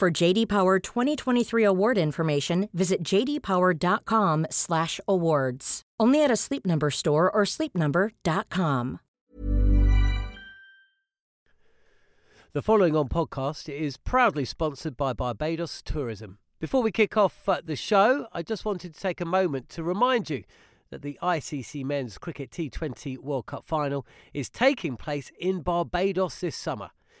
For JD Power 2023 award information, visit jdpower.com/awards. Only at a Sleep Number store or sleepnumber.com. The following on podcast is proudly sponsored by Barbados Tourism. Before we kick off uh, the show, I just wanted to take a moment to remind you that the ICC Men's Cricket T20 World Cup final is taking place in Barbados this summer.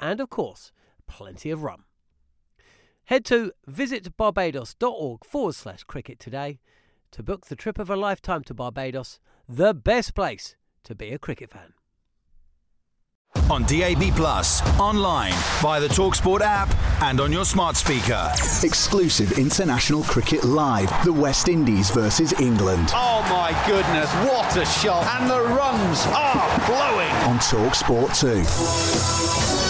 and of course, plenty of rum. Head to visitbarbados.org forward slash cricket today to book the trip of a lifetime to Barbados, the best place to be a cricket fan. On DAB Plus, online, via the Talksport app, and on your smart speaker. Exclusive international cricket live. The West Indies versus England. Oh my goodness, what a shot! And the runs are flowing. On Talksport 2.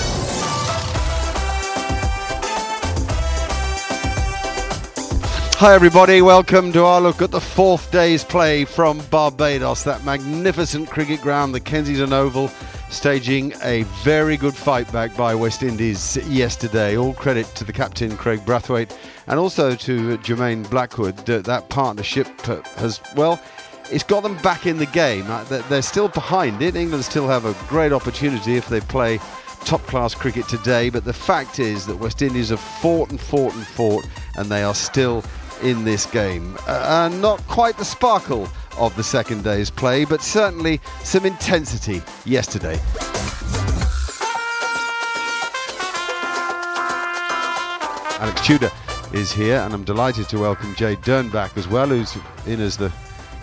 Hi, everybody. Welcome to our look at the fourth day's play from Barbados, that magnificent cricket ground, the Kensington Oval, staging a very good fight back by West Indies yesterday. All credit to the captain, Kraigg Brathwaite, and also to Jermaine Blackwood. Uh, that partnership uh, has, well, it's got them back in the game. Uh, they're still behind it. England still have a great opportunity if they play top class cricket today, but the fact is that West Indies have fought and fought and fought, and they are still in this game. Uh, not quite the sparkle of the second day's play, but certainly some intensity yesterday. Alex Tudor is here, and I'm delighted to welcome Jade Dernbach as well, who's in as the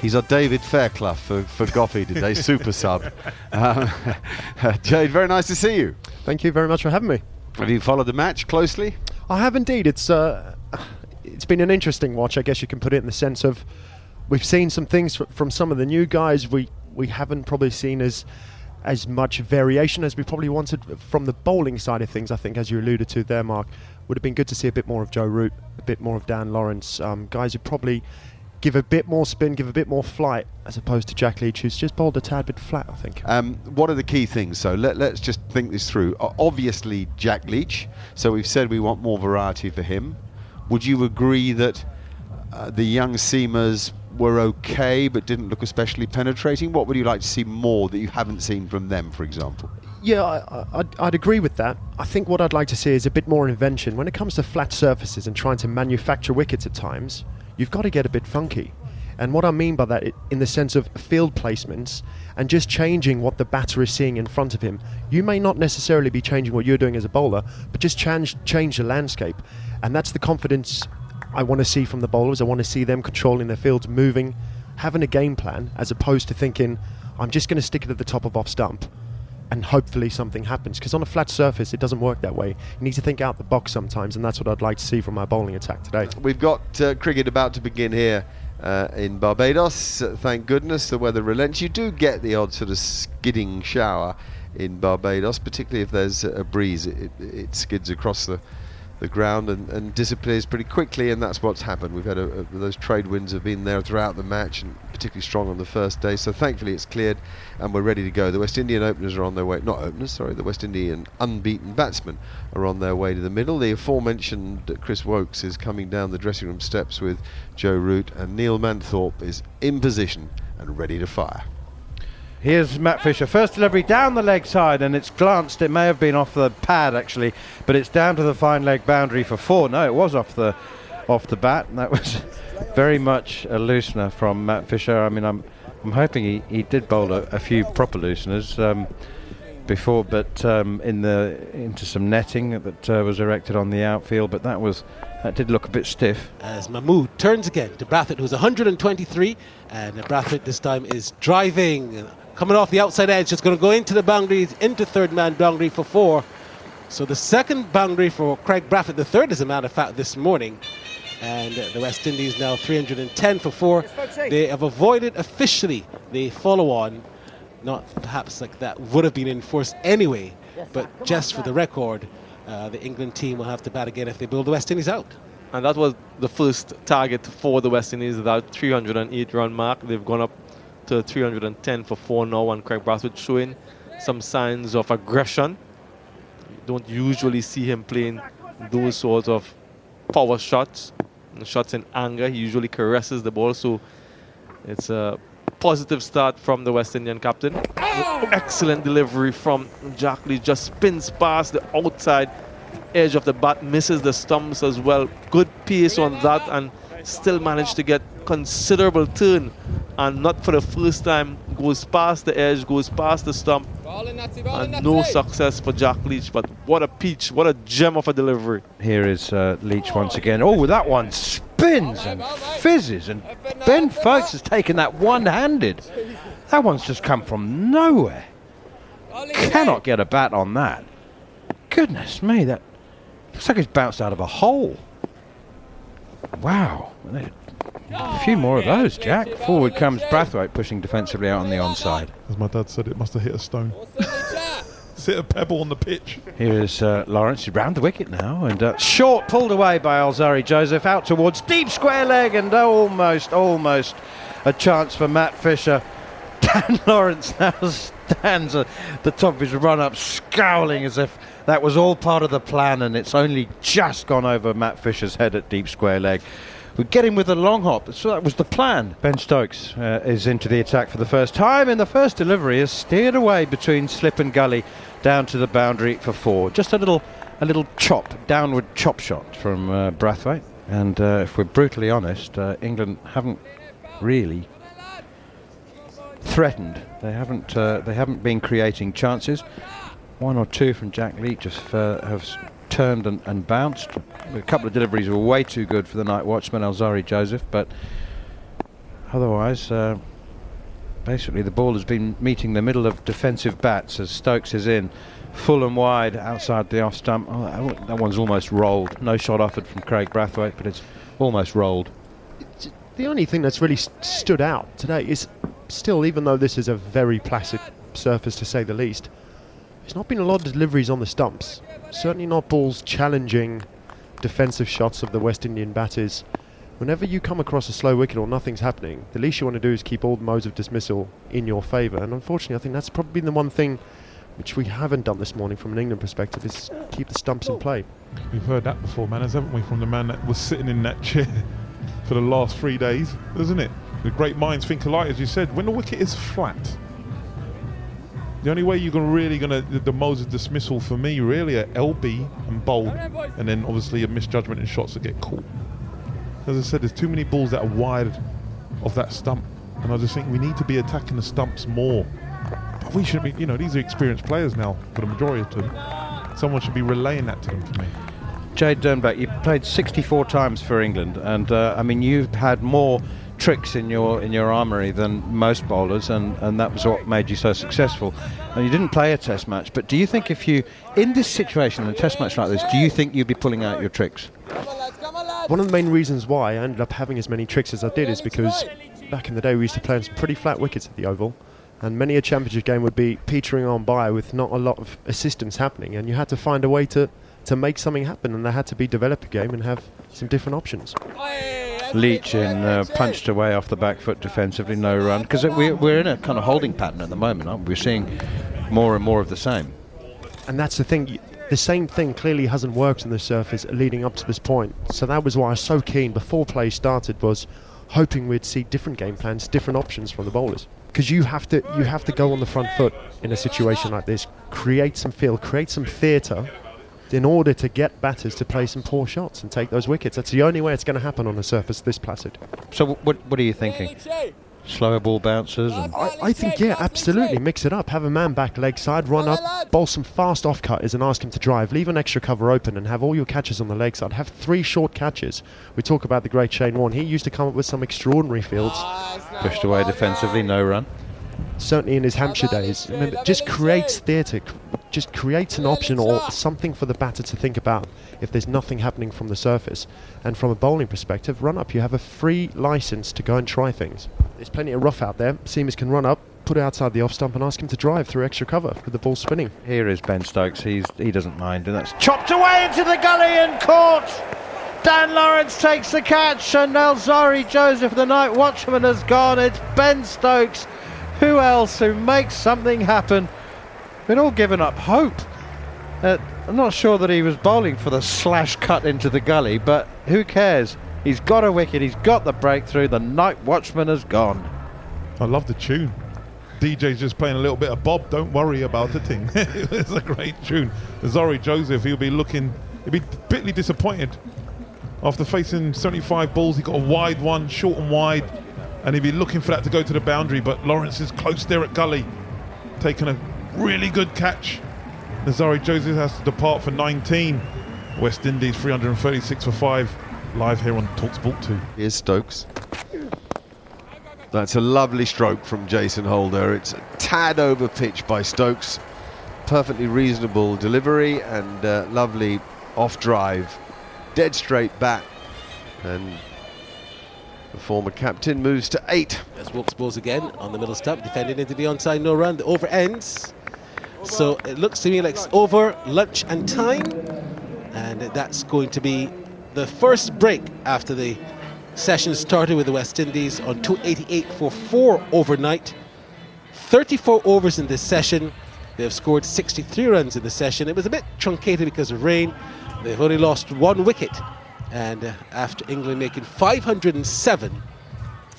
He's our David Fairclough for, for Goughie today, super sub. Um, Jade, very nice to see you. Thank you very much for having me. Have you followed the match closely? I have indeed. It's uh, it's been an interesting watch, I guess you can put it in the sense of we've seen some things from some of the new guys we we haven't probably seen as as much variation as we probably wanted from the bowling side of things. I think, as you alluded to there, Mark, would have been good to see a bit more of Joe Root, a bit more of Dan Lawrence, um, guys who probably give a bit more spin, give a bit more flight, as opposed to Jack Leach, who's just bowled a tad bit flat, I think. Um, what are the key things? So let, let's just think this through. Obviously, Jack Leach. So we've said we want more variety for him. Would you agree that uh, the young seamers were okay but didn't look especially penetrating? What would you like to see more that you haven't seen from them, for example? Yeah, I, I'd, agree with that. I think what I'd like to see is a bit more invention. When it comes to flat surfaces and trying to manufacture wickets at times, you've got to get a bit funky. And what I mean by that, in the sense of field placements and just changing what the batter is seeing in front of him. You may not necessarily be changing what you're doing as a bowler, but just change change the landscape. And that's the confidence I want to see from the bowlers. I want to see them controlling their fields, moving, having a game plan, as opposed to thinking, I'm just going to stick it at the top of off stump and hopefully something happens. Because on a flat surface, it doesn't work that way. You need to think out the box sometimes, and that's what I'd like to see from our bowling attack today. We've got uh, cricket about to begin here. Uh, in Barbados, thank goodness the weather relents. You do get the odd sort of skidding shower in Barbados, particularly if there's a breeze. It, it, it skids across the the ground and, and disappears pretty quickly, and that's what's happened. We've had a, a, those trade winds have been there throughout the match, and particularly strong on the first day. So thankfully it's cleared, and we're ready to go. The West Indian openers are on their way. Not openers, sorry. The West Indian unbeaten batsmen are on their way to the middle. The aforementioned Chris Woakes is coming down the dressing room steps with Joe Root, and Neil Manthorpe is in position and ready to fire. Here's Matt Fisher. First delivery down the leg side, and it's glanced. It may have been off the pad actually, but it's down to the fine leg boundary for four. No, it was off the off the bat, and that was very much a loosener from Matt Fisher. I mean, I'm I'm hoping he, he did bowl a, a few proper looseners um, before, but um, in the into some netting that uh, was erected on the outfield, but that was that did look a bit stiff. As Mahmood turns again to Brathwaite, who's 123, and Brathwaite this time is driving coming off the outside edge, It's going to go into the boundaries, into third man boundary for four. So the second boundary for Kraigg Brathwaite, the third, as a matter of fact, this morning. And uh, the West Indies now 310 for four. They have avoided officially the follow on. Not perhaps like that would have been enforced anyway, but just for the record, uh, the England team will have to bat again if they build the West Indies out. And that was the first target for the West Indies, that 308 run mark. They've gone up to 310 for four now, and Kraigg Brathwaite showing some signs of aggression. You don't usually see him playing those sorts of power shots, shots in anger. He usually caresses the ball, so it's a positive start from the West Indian captain. Excellent delivery from Jack Leach, just spins past the outside edge of the bat, misses the stumps as well. Good pace on that, and still managed to get considerable turn and not for the first time goes past the edge, goes past the stump. And no success for Jack Leach, but what a peach, what a gem of a delivery. Here is uh, Leach once again. Oh, that one spins and fizzes, and Ben Foakes has taken that one handed. That one's just come from nowhere. Cannot get a bat on that. Goodness me, that looks like it's bounced out of a hole. Wow. A few more of those, Jack. Forward comes Brathwaite pushing defensively out on the onside. As my dad said, it must have hit a stone. hit a pebble on the pitch. Here is uh, Lawrence round the wicket now, and uh, short pulled away by Alzarri Joseph out towards deep square leg, and almost, almost a chance for Matt Fisher. Dan Lawrence now stands at the top of his run up, scowling as if that was all part of the plan, and it's only just gone over Matt Fisher's head at deep square leg. We get him with a long hop. So that was the plan. Ben Stokes uh, is into the attack for the first time, and the first delivery is steered away between slip and gully down to the boundary for four. Just a little, a little chop, downward chop shot from uh, Brathwaite. And uh, if we're brutally honest, uh, England haven't really threatened. They haven't. Uh, they haven't been creating chances. One or two from Jack Leach have, uh, have turned and, and, bounced. A couple of deliveries were way too good for the night watchman, Alzarri Joseph, but otherwise, uh, basically the ball has been meeting the middle of defensive bats as Stokes is in. Full and wide outside the off stump. Oh, that one's almost rolled. No shot offered from Kraigg Brathwaite, but it's almost rolled. The only thing that's really st- stood out today is still, even though this is a very placid surface to say the least, there's not been a lot of deliveries on the stumps. Certainly not balls challenging defensive shots of the West Indian batters. Whenever you come across a slow wicket or nothing's happening, the least you want to do is keep all the modes of dismissal in your favour. And unfortunately, I think that's probably been the one thing which we haven't done this morning from an England perspective is keep the stumps in play. We've heard that before, manners, haven't we, from the man that was sitting in that chair for the last three days, isn't it? The great minds think alike, as you said. When the wicket is flat, the only way you're gonna really gonna the, the modes of dismissal for me really are LB and bowled, and then obviously a misjudgment in shots that get caught. As I said, there's too many balls that are wide of that stump, and I just think we need to be attacking the stumps more. But we should be, you know, these are experienced players now for the majority of them. Someone should be relaying that to them for me. Jade Dernbach, you played 64 times for England, and uh, I mean you've had more tricks in your in your armory than most bowlers, and, and that was what made you so successful. And you didn't play a test match, but do you think if you, in this situation, in a test match like this, do you think you'd be pulling out your tricks? One of the main reasons why I ended up having as many tricks as I did is because back in the day we used to play on some pretty flat wickets at the Oval, and many a championship game would be petering on by with not a lot of assistance happening, and you had to find a way to to make something happen, and they had to be develop a game and have some different options. Leach in uh, punched away off the back foot defensively, no run. Because we, we're in a kind of holding pattern at the moment, aren't we? We're seeing more and more of the same. And that's the thing. The same thing clearly hasn't worked on the surface leading up to this point. So that was why I was so keen before play started was hoping we'd see different game plans, different options from the bowlers. because you have to you have to go on the front foot in a situation like this. Create some feel, create some theatre, in order to get batters to play some poor shots and take those wickets. That's the only way it's going to happen on a surface this placid. So what what are you thinking? Slower ball bounces. And I, I think yeah, absolutely. Mix it up. Have a man back leg side, run up, bowl some fast off cutters, and ask him to drive. Leave an extra cover open, and have all your catches on the leg side. Have three short catches. We talk about the great Shane Warne. He used to come up with some extraordinary fields. pushed away defensively, no run. Certainly in his Hampshire days. Remember, just creates theatre, just creates an option or something for the batter to think about if there's nothing happening from the surface. And from a bowling perspective, run up, you have a free license to go and try things. There's plenty of rough out there. Seamers can run up, put it outside the off stump, and ask him to drive through extra cover with the ball spinning. Here is Ben Stokes. He's he doesn't mind, and that's chopped away into the gully and caught. Dan Lawrence takes the catch, and now Alzarri Joseph, the night watchman, has gone. It's Ben Stokes. Who else who makes something happen? We'd all given up hope. Uh, I'm not sure that he was bowling for the slash cut into the gully, but who cares? He's got a wicket. He's got the breakthrough. The night watchman has gone. I love the tune. DJ's just playing a little bit of Bob. Don't worry about the thing. it's a great tune. Zori Joseph, he'll be looking, he'll be bitterly disappointed. After facing 75 balls, he got a wide one, short and wide, and he'd be looking for that to go to the boundary. But Lawrence is close there at gully, taking a really good catch. Nazari Joseph has to depart for 19. West Indies 336 for 5. Live here on Talksport 2. Here's Stokes. That's a lovely stroke from Jason Holder. It's a tad over pitch by Stokes. Perfectly reasonable delivery and uh, lovely off drive. Dead straight back. And the former captain moves to eight. There's Wilkes Bowles again on the middle stump, defending into the onside, no run. The over ends. So it looks to me like it's over lunch and time. And that's going to be the first break after the session started with the West Indies on 288 for four overnight. 34 overs in this session. They've scored 63 runs in the session. It was a bit truncated because of rain. They've only lost one wicket. And uh, after England making 507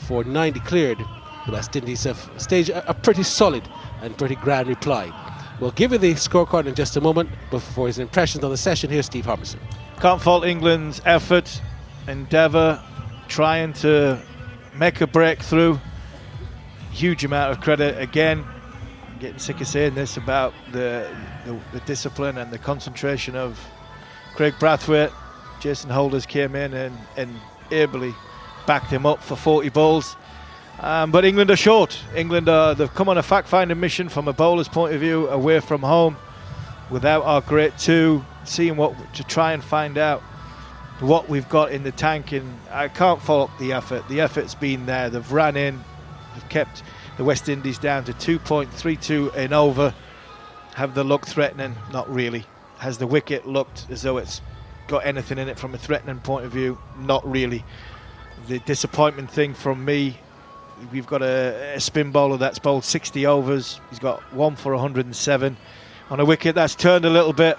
for 90 cleared, the West Indies have staged a, pretty solid and pretty grand reply. We'll give you the scorecard in just a moment, but for his impressions on the session, here's Steve Harmison. Can't fault England's effort, endeavour, trying to make a breakthrough. Huge amount of credit again. Getting sick of saying this about the, the, the discipline and the concentration of Kraigg Brathwaite. Jason Holders came in and, and ably backed him up for 40 balls. Um, but England are short. England are, they've come on a fact-finding mission from a bowler's point of view, away from home, without our great two, seeing what to try and find out what we've got in the tank. And I can't fault the effort. The effort's been there. They've ran in, they've kept the West Indies down to 2.32 and over. Have the look threatening? Not really. Has the wicket looked as though it's got anything in it from a threatening point of view? Not really. The disappointment thing from me we've got a, a, spin bowler that's bowled 60 overs. He's got one for 107 on a wicket that's turned a little bit,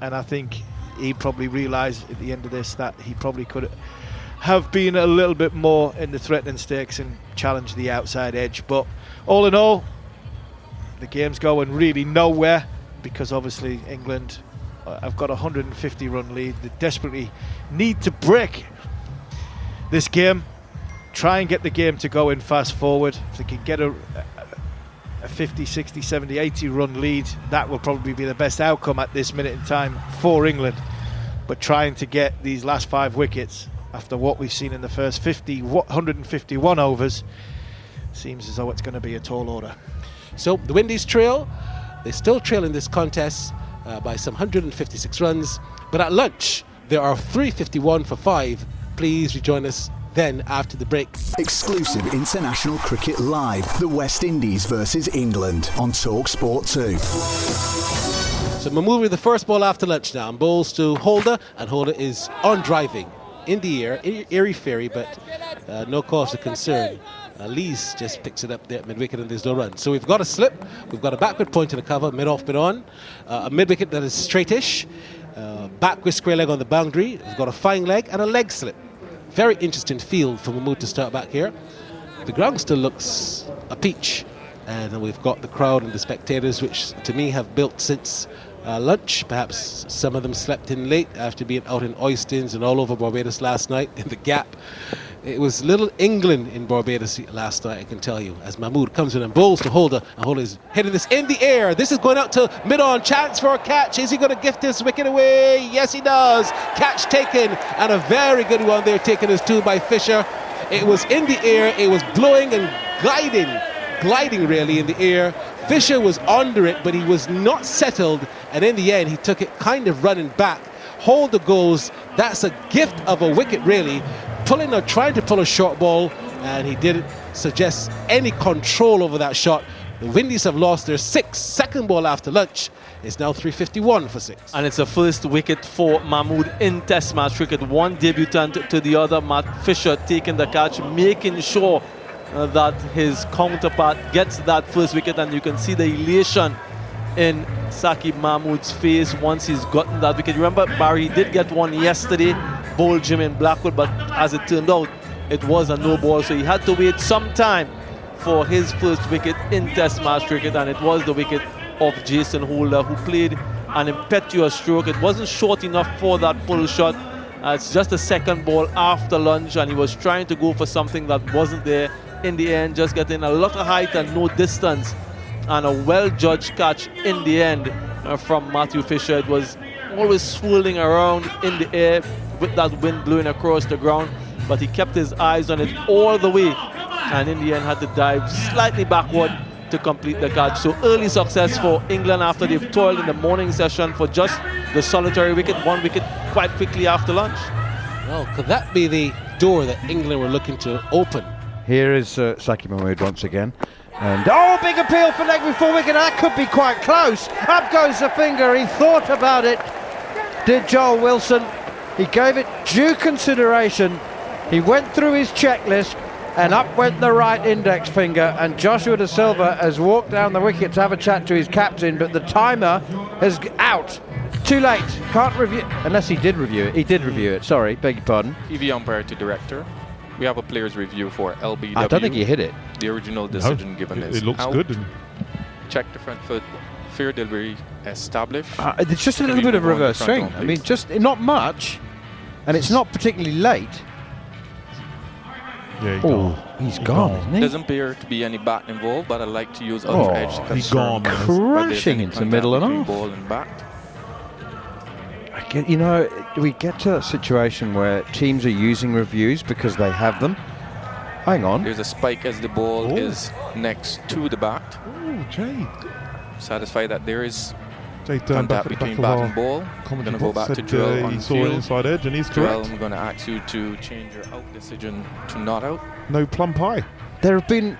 and I think he probably realised at the end of this that he probably could have been a little bit more in the threatening stakes and challenged the outside edge. But all in all, the game's going really nowhere because obviously England uh, have got a 150 run lead. They desperately need to break this game try and get the game to go in fast forward. If they can get a, a 50, 60, 70, 80 run lead, that will probably be the best outcome at this minute in time for England. But trying to get these last five wickets after what we've seen in the first 50, 151 overs seems as though it's going to be a tall order. So the Windies trail. They're still trailing this contest uh, by some 156 runs. But at lunch, there are 351 for five. Please rejoin us then after the break. Exclusive international cricket live. The West Indies versus England on Talk Sport 2. So moving the first ball after lunch now. And bowls to Holder, and Holder is on driving in the air, airy fairy, but uh, no cause of concern. Lees just picks it up there at mid wicket and there's no run. So we've got a slip, we've got a backward point to the cover, mid off, mid on, uh, a mid wicket that is straightish, uh, back with square leg on the boundary, we've got a fine leg and a leg slip very interesting field for Mahmood to start back here. The ground still looks a peach. And we've got the crowd and the spectators, which to me have built since uh, lunch. Perhaps some of them slept in late after being out in Oistins and all over Barbados last night in the Gap. It was little England in Barbados last night, I can tell you. As Mahmood comes in and bowls to Holder, and Holder is hitting this in the air. This is going out to mid on. Chance for a catch. Is he going to gift this wicket away? Yes, he does. Catch taken, and a very good one there, taken as two by Fisher. It was in the air, it was blowing and gliding, gliding really in the air. Fisher was under it, but he was not settled, and in the end, he took it kind of running back. Holder goes. That's a gift of a wicket, really pulling or trying to pull a short ball, and he didn't suggest any control over that shot. The Windies have lost their sixth second ball after lunch. It's now 351 for six. And it's a first wicket for Mahmood in Test match cricket. One debutant to the other, Matt Fisher taking the catch, making sure uh, that his counterpart gets that first wicket. And you can see the elation in Saqib Mahmood's face once he's gotten that wicket. Remember, Barry did get one yesterday bowl Jermaine Blackwood, but as it turned out, it was a no ball, so he had to wait some time for his first wicket in Test match cricket, and it was the wicket of Jason Holder, who played an impetuous stroke. It wasn't short enough for that pull shot. Uh, it's just a second ball after lunch, and he was trying to go for something that wasn't there. In the end, just getting a lot of height and no distance, and a well judged catch in the end uh, from Matthew Fisher. It was always swirling around in the air, with that wind blowing across the ground, but he kept his eyes on it all the way and in the end had to dive slightly backward to complete the catch. So early success for England after they've toiled in the morning session for just the solitary wicket, one wicket quite quickly after lunch. Well, could that be the door that England were looking to open? Here is uh, Saqib Mahmood once again. And oh, big appeal for leg before wicket. That could be quite close. Up goes the finger. He thought about it. Did Joel Wilson? He gave it due consideration. He went through his checklist and up went the right index finger. And Joshua Da Silva has walked down the wicket to have a chat to his captain, but the timer is out. Too late. Can't review. Unless he did review it. He did review it. Sorry, beg your pardon. TV umpire to director. We have a player's review for LBW. I don't think he hit it. The original decision no, given it, is it looks out. good. Check the front foot. Fair delivery established. Uh, it's just a little bit of reverse swing. I mean, just not much, and it's not particularly late. Yeah, he oh, he's gone, isn't he? Doesn't appear to be any bat involved, but I like to use Oh, other edge to he's confirm gone. whether Crashing into contact middle and between off. ball and bat. I get, you know, we get to a situation where teams are using reviews because they have them. Hang on. There's a spike as the ball Oh. is next to the bat. Oh, Jay. Satisfied that there is Jay turned back contact at between back bat and ball. I'm going to go back to said, uh, drill he on saw an field. inside edge and he's Joel, correct. I'm going to ask you to change your out decision to not out. No plum pie. There have been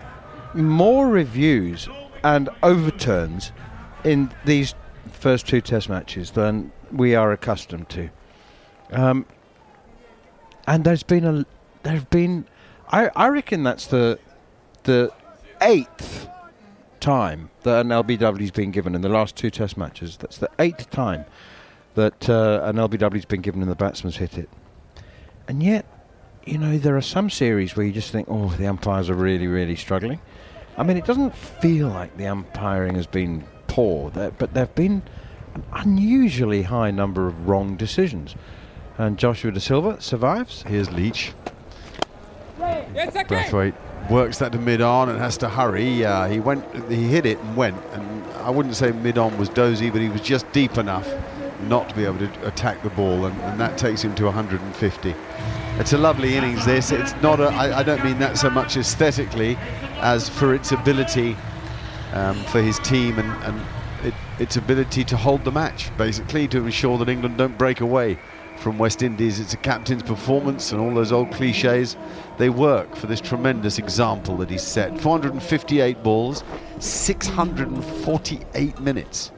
more reviews and overturns in these first two Test matches than we are accustomed to. Um, and there's been a, there have been, I, I reckon that's the, the eighth time that an LBW's been given in the last two Test matches. That's the eighth time that uh, an LBW's been given and the batsman's hit it. And yet, you know, there are some series where you just think, oh, the umpires are really, really struggling. I mean, it doesn't feel like the umpiring has been poor, there, but there have been an unusually high number of wrong decisions. And Joshua Da Silva survives. Here's Leach. Brathwaite works that to mid on and has to hurry. Uh, he went, he hit it and went. And I wouldn't say mid on was dozy, but he was just deep enough not to be able to attack the ball, and, and that takes him to 150. It's a lovely innings. This. It's not. A, I, I don't mean that so much aesthetically, as for its ability um, for his team and, and it, its ability to hold the match, basically to ensure that England don't break away from West Indies. It's a captain's performance, and all those old cliches, they work for this tremendous example that he's set. 458 balls, 648 minutes,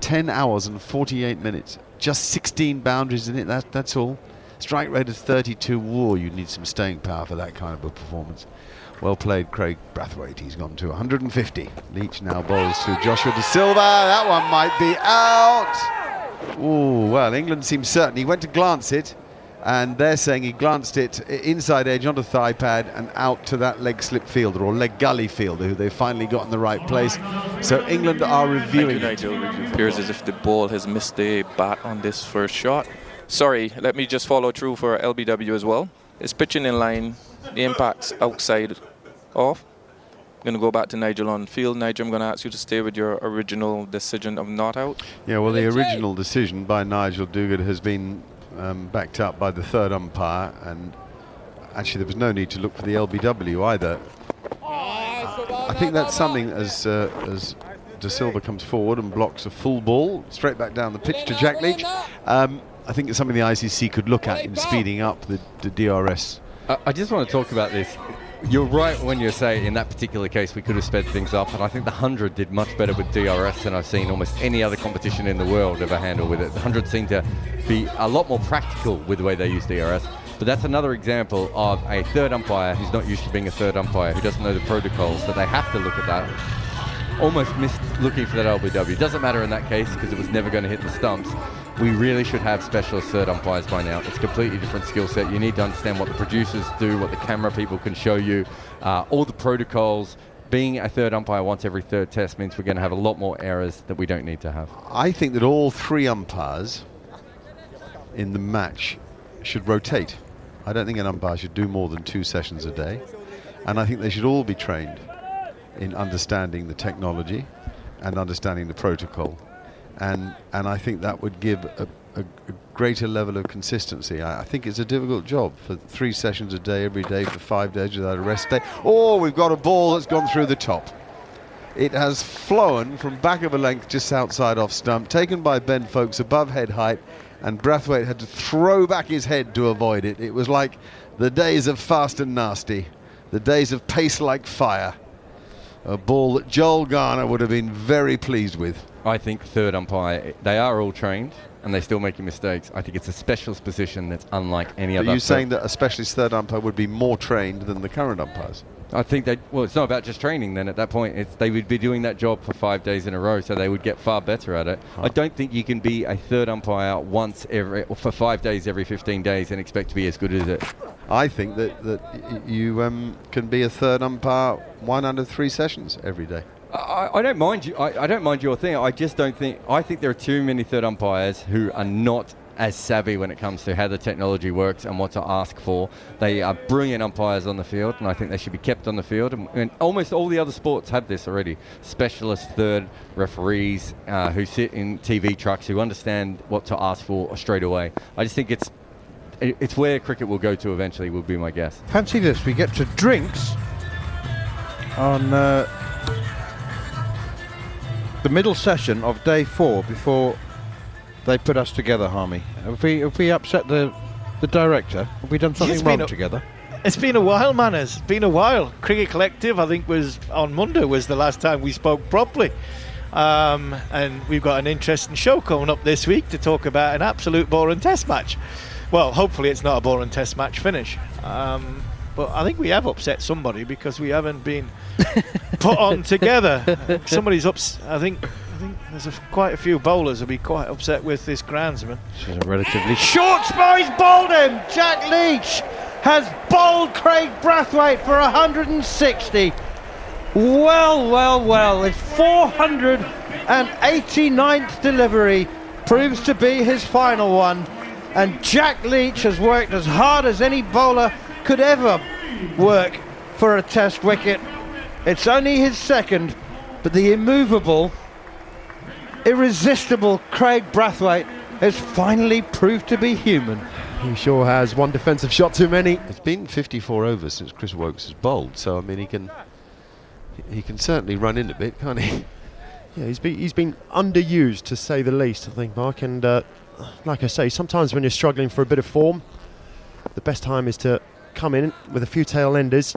10 hours and 48 minutes, just 16 boundaries in it. That, that's all. Strike rate of 32. war, you need some staying power for that kind of a performance. Well played, Kraigg Brathwaite. He's gone to 150. Leach now bowls to Joshua Da Silva. That one might be out. Oh, well, England seems certain. He went to glance it And they're saying he glanced it inside edge onto thigh pad and out to that leg slip fielder or leg gully fielder who they've finally got in the right place. So England are reviewing Thank you, Nigel. It appears as if the ball has missed the bat on this first shot. Sorry, let me just follow through for LBW as well. It's pitching in line. The impact's outside off. I'm going to go back to Nigel on field. Nigel, I'm going to ask you to stay with your original decision of not out. Yeah, well, the original decision by Nigel Duguid has been um, backed up by the third umpire, and actually there was no need to look for the LBW either. I think that's something as uh, as Da Silva comes forward and blocks a full ball straight back down the pitch to Jack Leach. Um, I think it's something the ICC could look at in speeding up the, the DRS. I, I just want to talk about this. You're right when you say in that particular case we could have sped things up, and I think the 100 did much better with DRS than I've seen almost any other competition in the world ever handle with it. The 100 seemed to be a lot more practical with the way they use DRS. But that's another example of a third umpire who's not used to being a third umpire, who doesn't know the protocols, that they have to look at that. Almost missed looking for that LBW. Doesn't matter in that case because it was never going to hit the stumps. We really should have specialist third umpires by now. It's a completely different skill set. You need to understand what the producers do, what the camera people can show you, uh, all the protocols. Being a third umpire once every third test means we're going to have a lot more errors that we don't need to have. I think that all three umpires in the match should rotate. I don't think an umpire should do more than two sessions a day. And I think they should all be trained in understanding the technology and understanding the protocol. And, and I think that would give a, a, a greater level of consistency. I, I think it's a difficult job for three sessions a day, every day, for five days without a rest day. Oh, we've got a ball that's gone through the top. It has flown from back of a length just outside off stump, taken by Ben Foakes above head height, and Brathwaite had to throw back his head to avoid it. It was like the days of fast and nasty, the days of pace like fire. A ball that Joel Garner would have been very pleased with. I think third umpire, they are all trained and they're still making mistakes. I think it's a specialist position that's unlike any Are other. Are you saying that a specialist third umpire would be more trained than the current umpires? I think they. Well, it's not about just training. Then at that point, it's, they would be doing that job for five days in a row, so they would get far better at it. I don't think you can be a third umpire once every or for five days every 15 days and expect to be as good as it. I think that, that y- you um, can be a third umpire one under three sessions every day. I, I don't mind you. I, I don't mind your thing. I just don't think. I think there are too many third umpires who are not as savvy when it comes to how the technology works and what to ask for. They are brilliant umpires on the field, and I think they should be kept on the field. And, and almost all the other sports have this already. Specialist third referees uh, who sit in TV trucks who understand what to ask for straight away. I just think it's it's where cricket will go to eventually. Would be my guess. Fancy this. We get to drinks on uh, the middle session of day four before they put us together, Harmy. Have we, have we upset the, the director? Have we done something wrong a- together? It's been a while, man. It's been a while. Cricket Collective, I think, was on Monday was the last time we spoke properly. Um, and we've got an interesting show coming up this week to talk about an absolute boring test match. Well, hopefully it's not a boring test match finish. Um, but I think we have upset somebody because we haven't been put on together. Somebody's ups. I think. I think there's a, quite a few bowlers will be quite upset with this groundsman. She's a relatively short spell. He's bowled him. Jack Leach has bowled Kraigg Brathwaite for 160. Well, well, well. His 489th delivery proves to be his final one. And Jack Leach has worked as hard as any bowler could ever work for a test wicket. It's only his second, but the immovable, irresistible Kraigg Brathwaite has finally proved to be human. He sure has one defensive shot too many. It's been 54 overs since Chris Woakes has bowled, so I mean he can he can certainly run in a bit, can't he? Yeah, he's been he's been underused to say the least, I think, Mark. And uh, like I say, sometimes when you're struggling for a bit of form, the best time is to come in with a few tail enders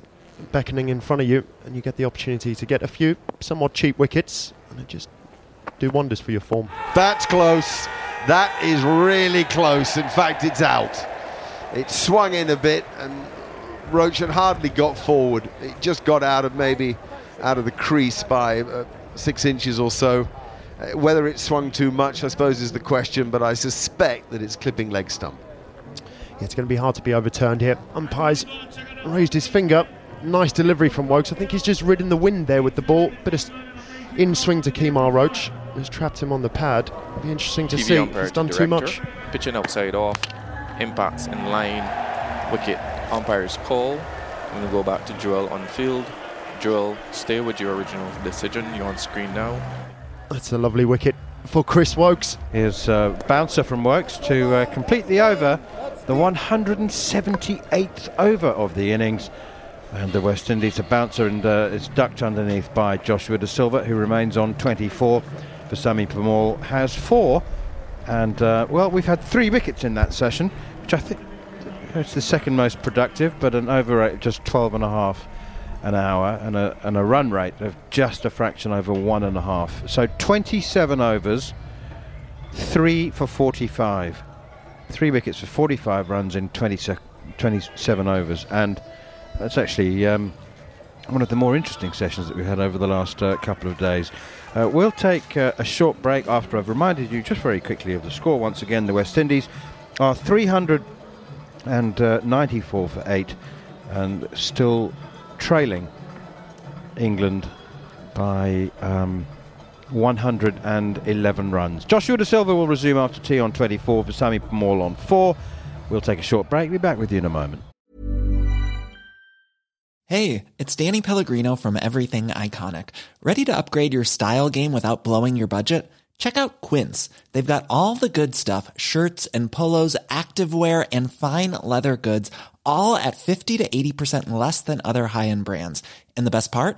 beckoning in front of you, and you get the opportunity to get a few somewhat cheap wickets, and it just do wonders for your form. That's close. That is really close. In fact, it's out. It swung in a bit, and Roach had hardly got forward. It just got out of maybe out of the crease by uh, six inches or so. Uh, whether it swung too much, I suppose, is the question. But I suspect that it's clipping leg stump. It's going to be hard to be overturned here. Umpires raised his finger. Nice delivery from Woakes. I think he's just ridden the wind there with the ball. Bit of in swing to Kemar Roach. Has trapped him on the pad. It'll Be interesting to TV see. umpire He's to done too much. Pitching outside off. Impacts in line. Wicket. Umpire's call. I'm going to go back to Joel on field. Joel, stay with your original decision. You're on screen now. That's a lovely wicket for Chris Woakes. Here's a bouncer from Woakes to uh, complete the over, the 178th over of the innings. And the West Indies, a bouncer, and uh, it's ducked underneath by Joshua Da Silva, who remains on 24. Veerasammy Permaul has four. And, uh, well, we've had three wickets in that session, which I think it's the second most productive, but an over rate of just 12 and a half an hour and a, and a run rate of just a fraction over one and a half. So 27 overs, three for 45. Three wickets for 45 runs in 20 sec- 27 overs. And that's actually um, one of the more interesting sessions that we've had over the last uh, couple of days. Uh, we'll take uh, a short break after I've reminded you just very quickly of the score. Once again, the West Indies are 394 for 8 and still trailing England by um, 111 runs. Joshua Da Silva will resume after tea on 24 for Sammy Pamal on 4. We'll take a short break. Be back with you in a moment. Hey, it's Danny Pellegrino from Everything Iconic. Ready to upgrade your style game without blowing your budget? Check out Quince. They've got all the good stuff shirts and polos, activewear, and fine leather goods, all at 50 to 80% less than other high end brands. And the best part?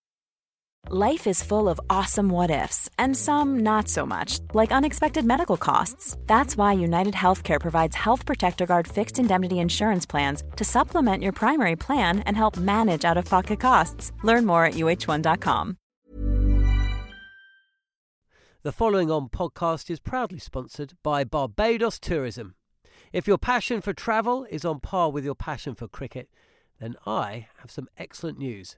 Life is full of awesome what ifs, and some not so much, like unexpected medical costs. That's why United Healthcare provides Health Protector Guard fixed indemnity insurance plans to supplement your primary plan and help manage out of pocket costs. Learn more at uh1.com. The following on podcast is proudly sponsored by Barbados Tourism. If your passion for travel is on par with your passion for cricket, then I have some excellent news.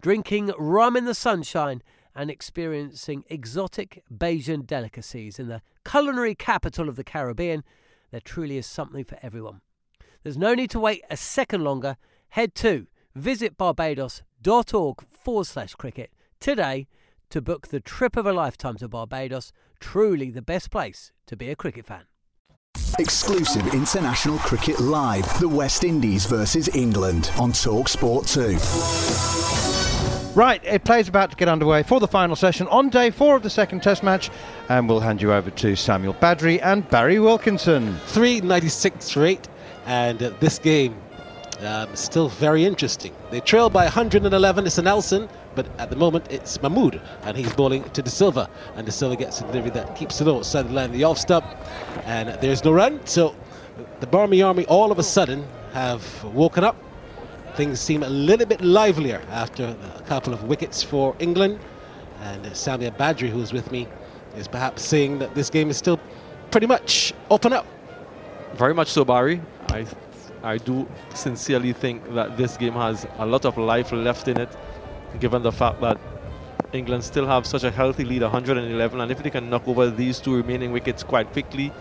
drinking rum in the sunshine, and experiencing exotic Bajan delicacies in the culinary capital of the Caribbean. There truly is something for everyone. There's no need to wait a second longer. Head to visitbarbados.org forward slash cricket today to book the trip of a lifetime to Barbados. Truly the best place to be a cricket fan. Exclusive international cricket live. The West Indies versus England on Talk Sport 2. Right, it plays about to get underway for the final session on day four of the second test match, and we'll hand you over to Samuel Badree and Barry Wilkinson. 396 rate, and uh, this game um, still very interesting. They trail by 111. It's a Nelson, but at the moment it's Mahmood, and he's bowling to Da Silva, and Da Silva gets a delivery that keeps it outside the line the off stop, and there's no run. So the Barmy Army all of a sudden have woken up. Things seem a little bit livelier after a couple of wickets for England, and Samuel Badree, who's with me, is perhaps saying that this game is still pretty much open up. Very much so, Barry. I, I do sincerely think that this game has a lot of life left in it, given the fact that England still have such a healthy lead, 111, and if they can knock over these two remaining wickets quite quickly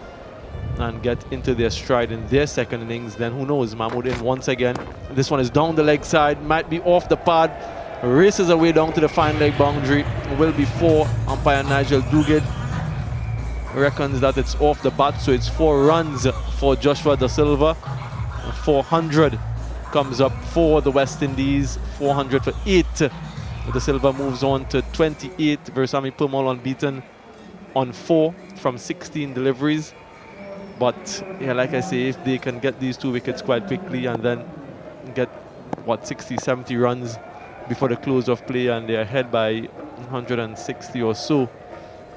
and get into their stride in their second innings, then who knows? Mahmood in once again. This one is down the leg side, might be off the pad, races away down to the fine leg boundary, will be four. Umpire Nigel Duguid reckons that it's off the bat, so it's four runs for Joshua Da Silva. 400 comes up for the West Indies, 400 for eight. Da Silva moves on to 28. Veerasammy Permaul unbeaten on four from 16 deliveries. But yeah, like I say, if they can get these two wickets quite quickly and then get what 60, 70 runs before the close of play, and they're ahead by 160 or so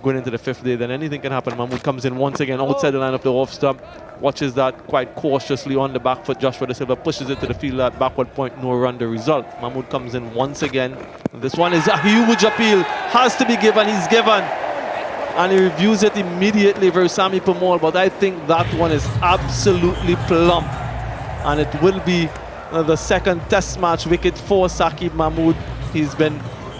going into the fifth day, then anything can happen. Mahmood comes in once again outside the line of the off stump, watches that quite cautiously on the back foot. Joshua Da Silva pushes it to the field at backward point, no run. The result. Mahmood comes in once again. This one is a huge appeal, has to be given. He's given. And he reviews it immediately for Sami Permaul, but I think that one is absolutely plump. And it will be uh, the second test match wicket for Saqib Mahmood. He's been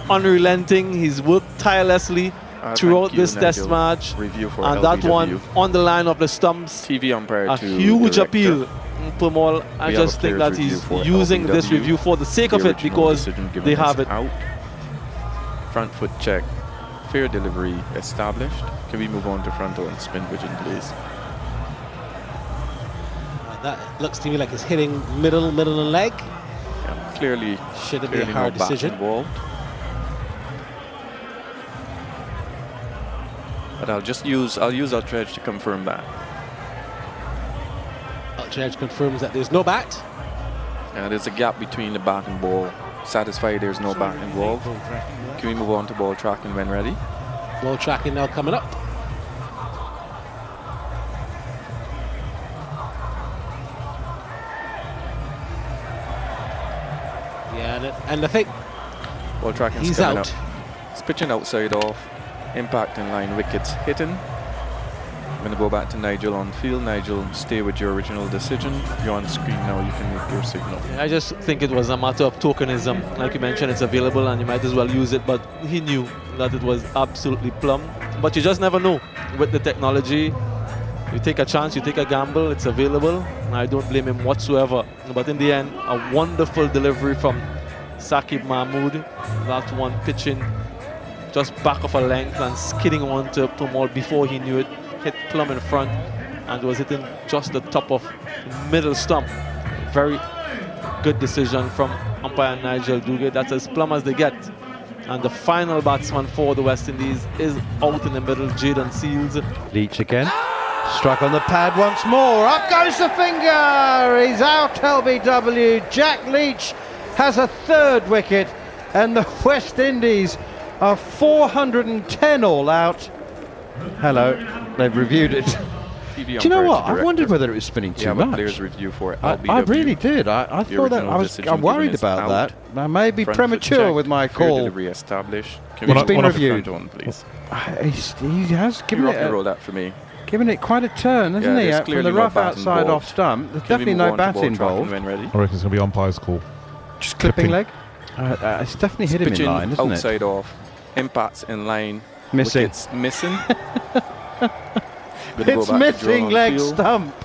unrelenting, he's worked tirelessly Uh, throughout you, this test match. Review for and that one on the line of the stumps. TV umpire a huge director. appeal. Permaul, I We just think that he's using this review for the sake The of it because they have it. Out. Front foot check. Fair delivery established. Can we move on to frontal and spin vision, please? Uh, that looks to me like it's hitting middle, middle and leg. Clearly, Should it be a hard no decision? involved. But I'll just use I'll use UltraEdge to confirm that. Judge confirms that there's no bat. Uh, there's a gap between the bat and ball. Satisfied there's no bat involved. Can we move on to ball tracking when ready? Ball tracking now coming up. Yeah, and, it, and I think Ball tracking He's coming out. up. It's pitching outside off. Impact in line, wickets hitting. To go back to Nigel on field. Nigel, stay with your original decision. You're on screen now. You can make your signal. I just think it was a matter of tokenism. Like you mentioned, it's available and you might as well use it. But he knew that it was absolutely plumb. But you just never know with the technology. You take a chance, you take a gamble, it's available. And I don't blame him whatsoever. But in the end, a wonderful delivery from Saqib Mahmood. That one pitching just back of a length and skidding onto Permaul before he knew it. Hit plumb in front and was hitting just the top of middle stump. Very good decision from umpire Nigel Duguid. That's as plumb as they get. And the final batsman for the West Indies is out in the middle, Jayden Seales. Leach again. Struck on the pad once more. Up goes the finger. He's out, LBW. Jack Leach has a third wicket, and the West Indies are 410 all out. Hello, they've reviewed it. TV Do you know what? to I wondered whether it was spinning We too have a much. players review for I, LBW. I really did. I, I thought that I was. I'm worried about that. I may be Front premature with my call. delivery established. Can It's we been move on to reviewed. front on, please? He's, he has given you it, rock and a- roll that for me. given it quite a turn, hasn't Yeah, he? Uh, From the rough outside off stump. There's Can definitely no bat involved. I reckon it's going to be umpire's call. Just clipping leg. Uh, uh, it's definitely hit him in line, isn't it? outside off. Impacts in line. Missing. Wickets missing. Gonna go It's missing John on leg field. stump.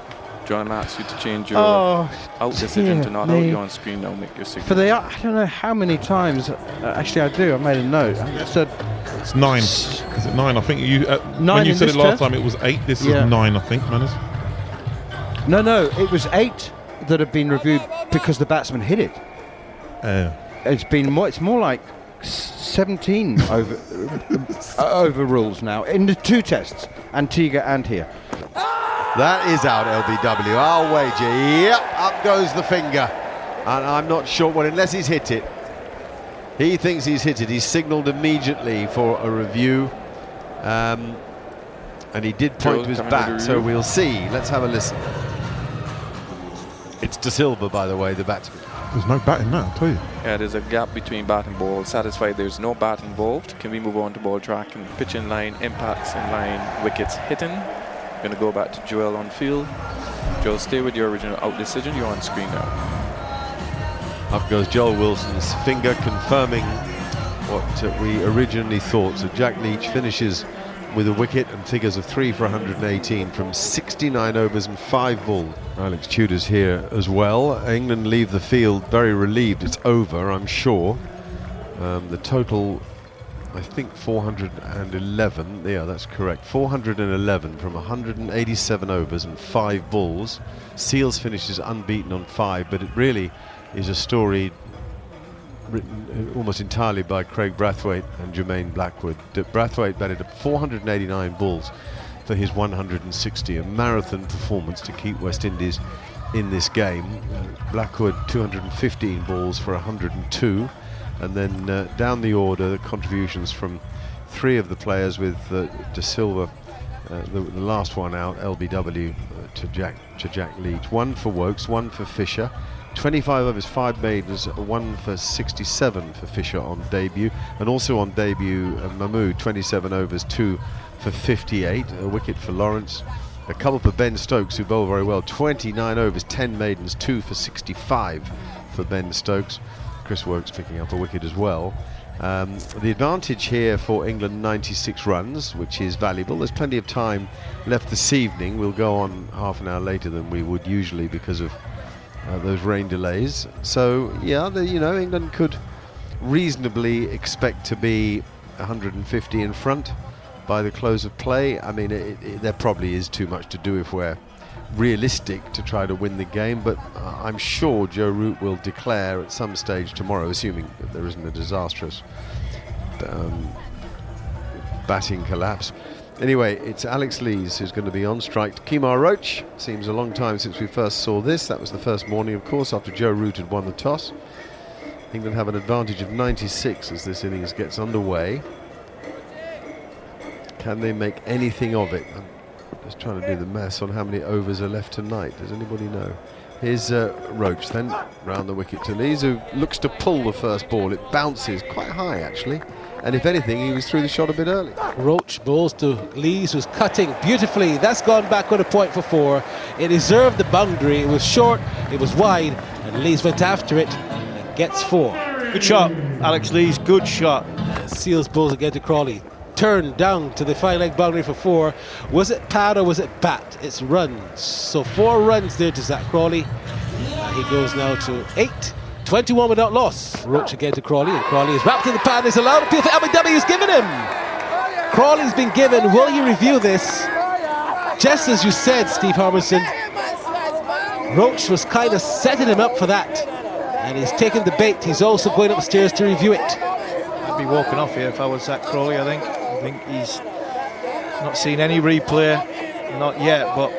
John asks you to change your Oh, out decision to not me. out. You're on screen now. Make your signal. For the, I don't know how many times. Uh, actually, I do. I made a note. I said It's nine. Is it nine? I think you. Uh, Nine when you said it last test? time, it was eight. This Yeah. is nine, I think, Manners. no, no. It was eight that have been reviewed because the batsman hit it. Uh, It's been more. It's more like s- seventeen over uh, over rules now in the two tests, Antigua and here. That is out, LBW. I'll wager. Yep, up goes the finger. And I'm not sure, well, unless he's hit it. He thinks he's hit it. He's signalled immediately for a review. Um, and he did point to his coming with bat, so we'll see. Let's have a listen. It's Da Silva, by the way, the batsman. There's no bat in that, I'll tell you. Yeah, there's a gap between bat and ball. Satisfied there's no bat involved. Can we move on to ball tracking? Pitch in line, impacts in line, wickets hitting. Going to go back to Joel on field. Joel, stay with your original out decision. You're on screen now. Up goes Joel Wilson's finger, confirming what we originally thought. So Jack Leach finishes with a wicket and figures of three for 118 from 69 overs and five balls. Alex Tudor's here as well. England leave the field very relieved. It's over, I'm sure. Um, the total, I think 411. Yeah, that's correct. 411 from 187 overs and five balls. Seales finishes unbeaten on five, but it really is a story written uh, almost entirely by Kraigg Brathwaite and Jermaine Blackwood. Brathwaite batted 489 balls, for his 160, a marathon performance to keep West Indies in this game. Uh, Blackwood 215 balls for 102, and then uh, down the order, the contributions from three of the players with uh, Da Silva, uh, the, the, last one out, LBW uh, to Jack to Jack Leach. One for Woakes, one for Fisher. 25 of his five maidens, one for 67 for Fisher on debut, and also on debut uh, Mahmood, 27 overs, two for 58, a wicket for Lawrence. A couple for Ben Stokes, who bowled very well. 29 overs, 10 maidens, 2 for 65 for Ben Stokes. Chris Woakes picking up a wicket as well. Um, the advantage here for England 96 runs, which is valuable. There's plenty of time left this evening. We'll go on half an hour later than we would usually because of uh, those rain delays. So, yeah, the, you know, England could reasonably expect to be 150 in front by the close of play. I mean, it, it, there probably is too much to do if we're realistic to try to win the game, but uh, I'm sure Joe Root will declare at some stage tomorrow, assuming that there isn't a disastrous um, batting collapse. Anyway, it's Alex Lees who's going to be on strike. Kemar Roach seems a long time since we first saw this. That was the first morning, of course, after Joe Root had won the toss. England have an advantage of 96 as this innings gets underway. Can they make anything of it? I'm just trying to do the maths on how many overs are left tonight. Does anybody know? Here's uh, Roach then round the wicket to Lees, who looks to pull the first ball. It bounces quite high actually. And if anything, he was through the shot a bit early. Roach balls to Lees, who's cutting beautifully. That's gone back with a point for four. It deserved the boundary. It was short, it was wide, and Lees went after it and gets four. Good shot, Alex Lees. Good shot. Seales balls again to Crawley turned down to the five leg boundary for four. Was it pad or was it bat? It's runs. So four runs there to Zak Crawley. Uh, he goes now to eight. 21 without loss. Roach again to Crawley, and Crawley is wrapped in the pad. Is allowed appeal for LBW. He's given him. Crawley's been given. Will you review this? Just as you said, Steve Harmison, Roach was kind of setting him up for that. And he's taken the bait. He's also going upstairs to review it. I'd be walking off here if I was Zak Crawley, I think. I think he's not seen any replay, not yet, but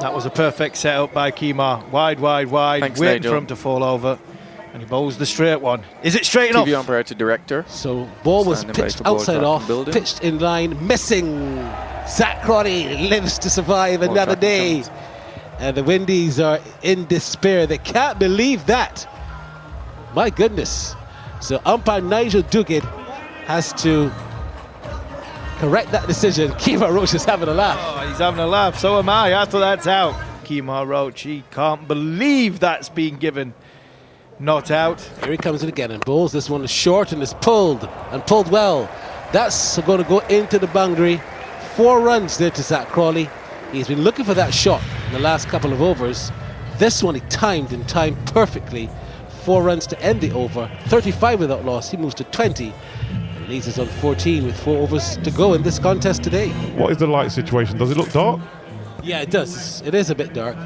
that was a perfect setup by Kemar. Wide, wide, wide, Thanks, waiting Nigel. for him to fall over. And he bowls the straight one. Is it straight enough? TV umpire to director. So ball was pitched outside off, building. pitched in line, missing. Zak Crawley lives to survive another day. And the Windies are in despair. They can't believe that. My goodness. So umpire Nigel Duguid has to correct that decision. Kemar Roach is having a laugh. Oh, he's having a laugh. So am I after that's out. Kemar Roach, he can't believe that's been given. Not out. Here he comes in again and bowls. This one is short and is pulled and pulled well. That's going to go into the boundary. Four runs there to Zak Crawley. He's been looking for that shot in the last couple of overs. This one he timed and timed perfectly. Four runs to end the over. 35 without loss. He moves to 20 leads us on 14 with four overs to go in this contest today. What is the light situation? Does it look dark? Yeah, it does. It is a bit dark.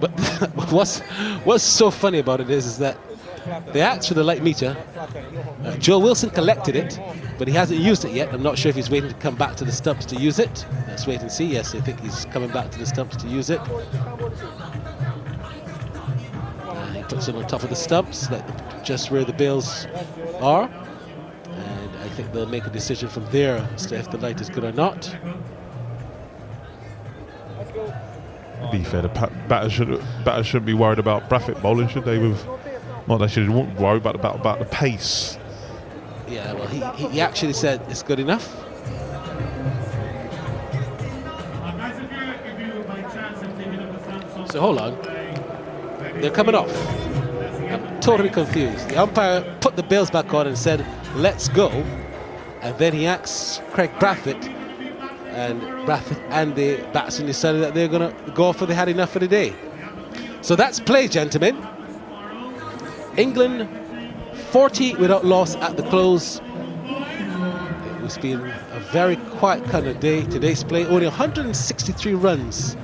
But what's what's so funny about it is, is that they asked for the light meter. Uh, Joel Wilson collected it, but he hasn't used it yet. I'm not sure if he's waiting to come back to the stumps to use it. Let's wait and see. Yes, I think he's coming back to the stumps to use it. Uh, he puts it on top of the stumps, like just where the bails are. And I think they'll make a decision from there as to if the light is good or not. Be fair, the batter should batter shouldn't be worried about Brathwaite bowling, should they? With not they should worry about about about the pace. Yeah, well, he, he actually said it's good enough. So hold on, they're coming off. I'm totally confused. The umpire put the bails back on and said let's go. And then he asks Kraigg Brathwaite, and Brathwaite and the batsmen decided that they're going to go for they had enough for the day. So that's play, gentlemen. England 40 without loss at the close. It's been a very quiet kind of day. Today's play only 163 runs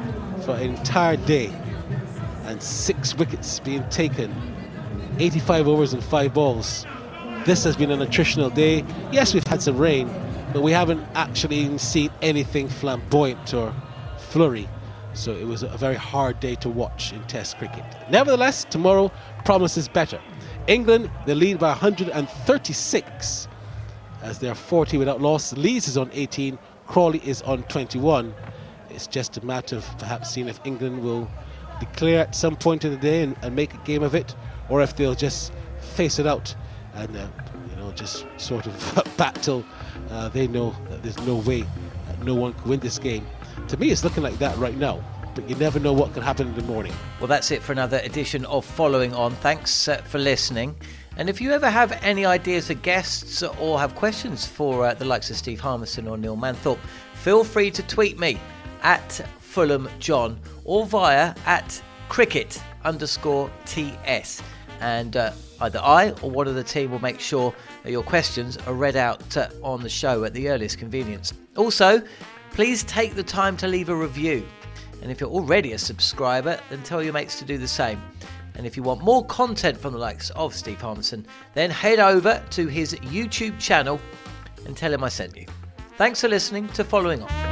for an entire day, and six wickets being taken. 85 overs and five balls. This has been an attritional day. Yes, we've had some rain, but we haven't actually seen anything flamboyant or flurry. So it was a very hard day to watch in Test cricket. Nevertheless, tomorrow promises better. England, they lead by 136 as they are 40 without loss. Lees is on 18, Crawley is on 21. It's just a matter of perhaps seeing if England will declare at some point in the day and, and make a game of it, or if they'll just face it out and uh, know just sort of battle. Uh, they know that there's no way no one can win this game. To me, it's looking like that right now but you never know what can happen in the morning. Well, that's it for another edition of Following On. Thanks uh, for listening. And if you ever have any ideas for guests or have questions for uh, the likes of Steve Harmison or Neil Manthorpe, feel free to tweet me at Fulham John or via at cricket underscore TS. And uh, either I or one of the team will make sure your questions are read out uh, on the show at the earliest convenience. Also, please take the time to leave a review. And if you're already a subscriber, then tell your mates to do the same. And if you want more content from the likes of Steve Harmison, then head over to his YouTube channel and tell him I sent you. Thanks for listening to Following On.